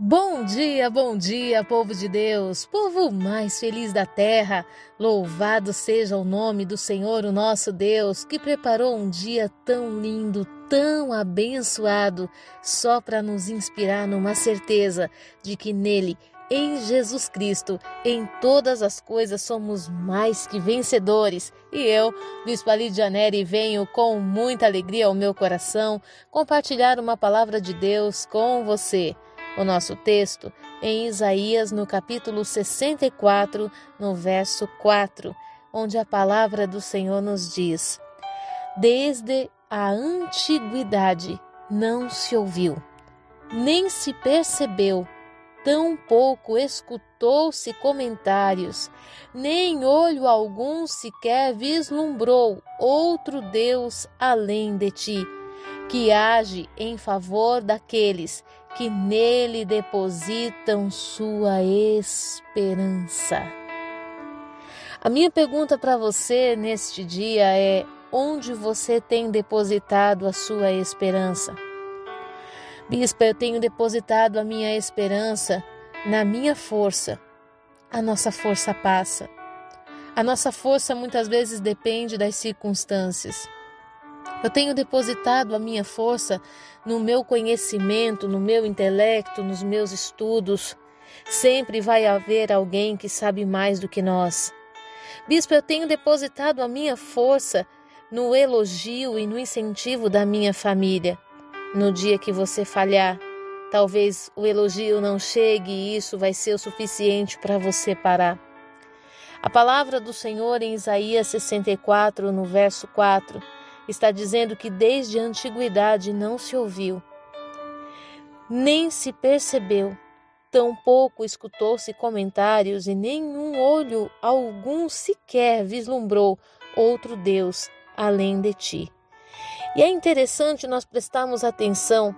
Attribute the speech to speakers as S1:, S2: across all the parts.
S1: Bom dia, bom dia, povo de Deus, povo mais feliz da terra. Louvado seja o nome do Senhor, o nosso Deus, que preparou um dia tão lindo, tão abençoado, só para nos inspirar numa certeza de que nele, em Jesus Cristo, em todas as coisas somos mais que vencedores. E eu, Bispo Ali Janeri, venho com muita alegria ao meu coração compartilhar uma palavra de Deus com você. O nosso texto em Isaías, no capítulo 64, no verso 4, onde a palavra do Senhor nos diz: Desde a antiguidade não se ouviu, nem se percebeu, tampouco escutou-se comentários, nem olho algum sequer vislumbrou outro Deus além de ti, que age em favor daqueles que nele depositam sua esperança. A minha pergunta para você neste dia é: onde você tem depositado a sua esperança? Bispo, eu tenho depositado a minha esperança na minha força. A nossa força passa. A nossa força muitas vezes depende das circunstâncias. Eu tenho depositado a minha força no meu conhecimento, no meu intelecto, nos meus estudos. Sempre vai haver alguém que sabe mais do que nós. Bispo, eu tenho depositado a minha força no elogio e no incentivo da minha família. No dia que você falhar, talvez o elogio não chegue e isso vai ser o suficiente para você parar. A palavra do Senhor em Isaías 64, no verso 4, está dizendo que desde a antiguidade não se ouviu, nem se percebeu, tampouco escutou-se comentários e nenhum olho algum sequer vislumbrou outro Deus além de ti. E é interessante nós prestarmos atenção,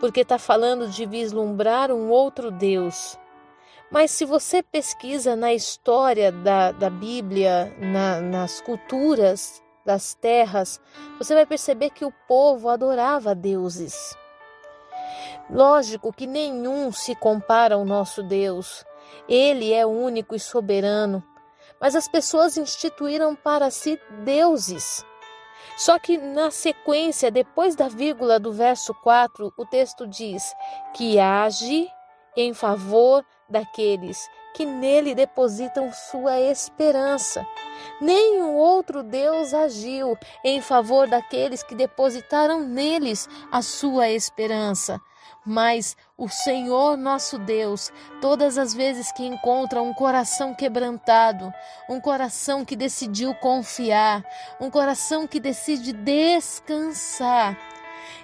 S1: porque está falando de vislumbrar um outro Deus. Mas se você pesquisa na história da, da Bíblia, na, nas culturas das terras, você vai perceber que o povo adorava deuses. Lógico que nenhum se compara ao nosso Deus. Ele é único e soberano. Mas as pessoas instituíram para si deuses. Só que na sequência, depois da vírgula do verso 4, o texto diz que age em favor daqueles que nele depositam sua esperança. Nenhum outro Deus agiu em favor daqueles que depositaram neles a sua esperança. Mas o Senhor nosso Deus, todas as vezes que encontra um coração quebrantado, um coração que decidiu confiar, um coração que decide descansar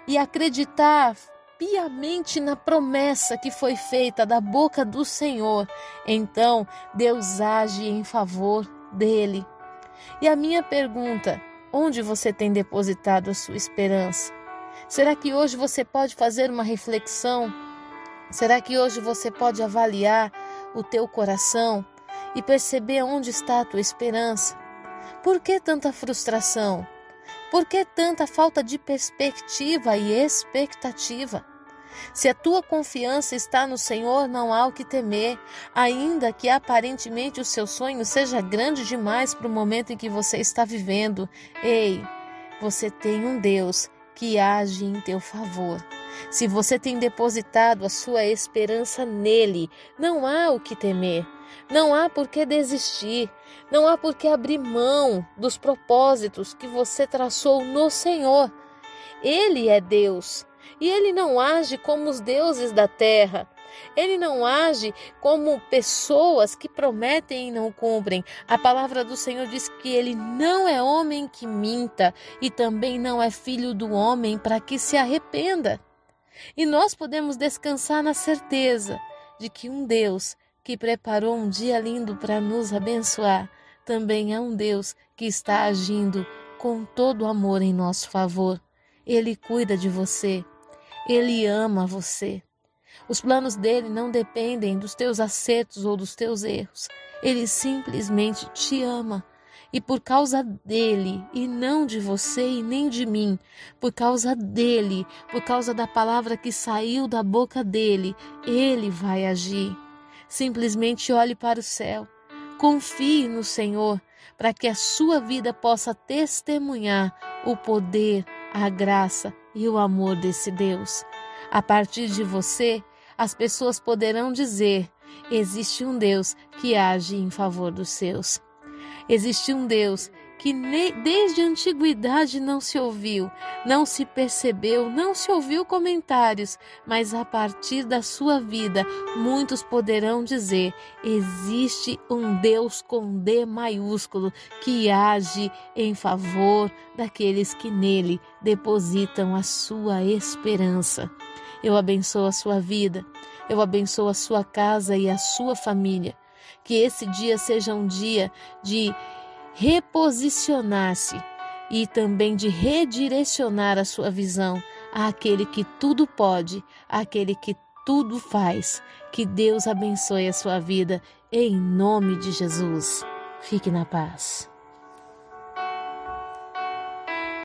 S1: e acreditar piamente na promessa que foi feita da boca do Senhor, então Deus age em favor dele. E a minha pergunta: onde você tem depositado a sua esperança? Será que hoje você pode fazer uma reflexão? Será que hoje você pode avaliar o teu coração e perceber onde está a tua esperança? Por que tanta frustração? Por que tanta falta de perspectiva e expectativa? Se a tua confiança está no Senhor, não há o que temer, ainda que aparentemente o seu sonho seja grande demais para o momento em que você está vivendo. Ei, você tem um Deus que age em teu favor. Se você tem depositado a sua esperança nele, não há o que temer. Não há por que desistir, não há por que abrir mão dos propósitos que você traçou no Senhor. Ele é Deus e ele não age como os deuses da terra. Ele não age como pessoas que prometem e não cumprem. A palavra do Senhor diz que ele não é homem que minta e também não é filho do homem para que se arrependa. E nós podemos descansar na certeza de que um Deus que preparou um dia lindo para nos abençoar também é um Deus que está agindo com todo amor em nosso favor. Ele cuida de você, ele ama você. Os planos dele não dependem dos teus acertos ou dos teus erros. Ele simplesmente te ama. E por causa dele, e não de você e nem de mim, por causa dele, por causa da palavra que saiu da boca dele, ele vai agir. Simplesmente olhe para o céu. Confie no Senhor para que a sua vida possa testemunhar o poder, a graça e o amor desse Deus. A partir de você, as pessoas poderão dizer: existe um Deus que age em favor dos seus. Existe um Deus que desde a antiguidade não se ouviu, não se percebeu, não se ouviu comentários, mas a partir da sua vida muitos poderão dizer: existe um Deus com D maiúsculo que age em favor daqueles que nele depositam a sua esperança. Eu abençoo a sua vida, eu abençoo a sua casa e a sua família. Que esse dia seja um dia de reposicionar-se e também de redirecionar a sua visão àquele que tudo pode, àquele que tudo faz. Que Deus abençoe a sua vida em nome de Jesus. Fique na paz.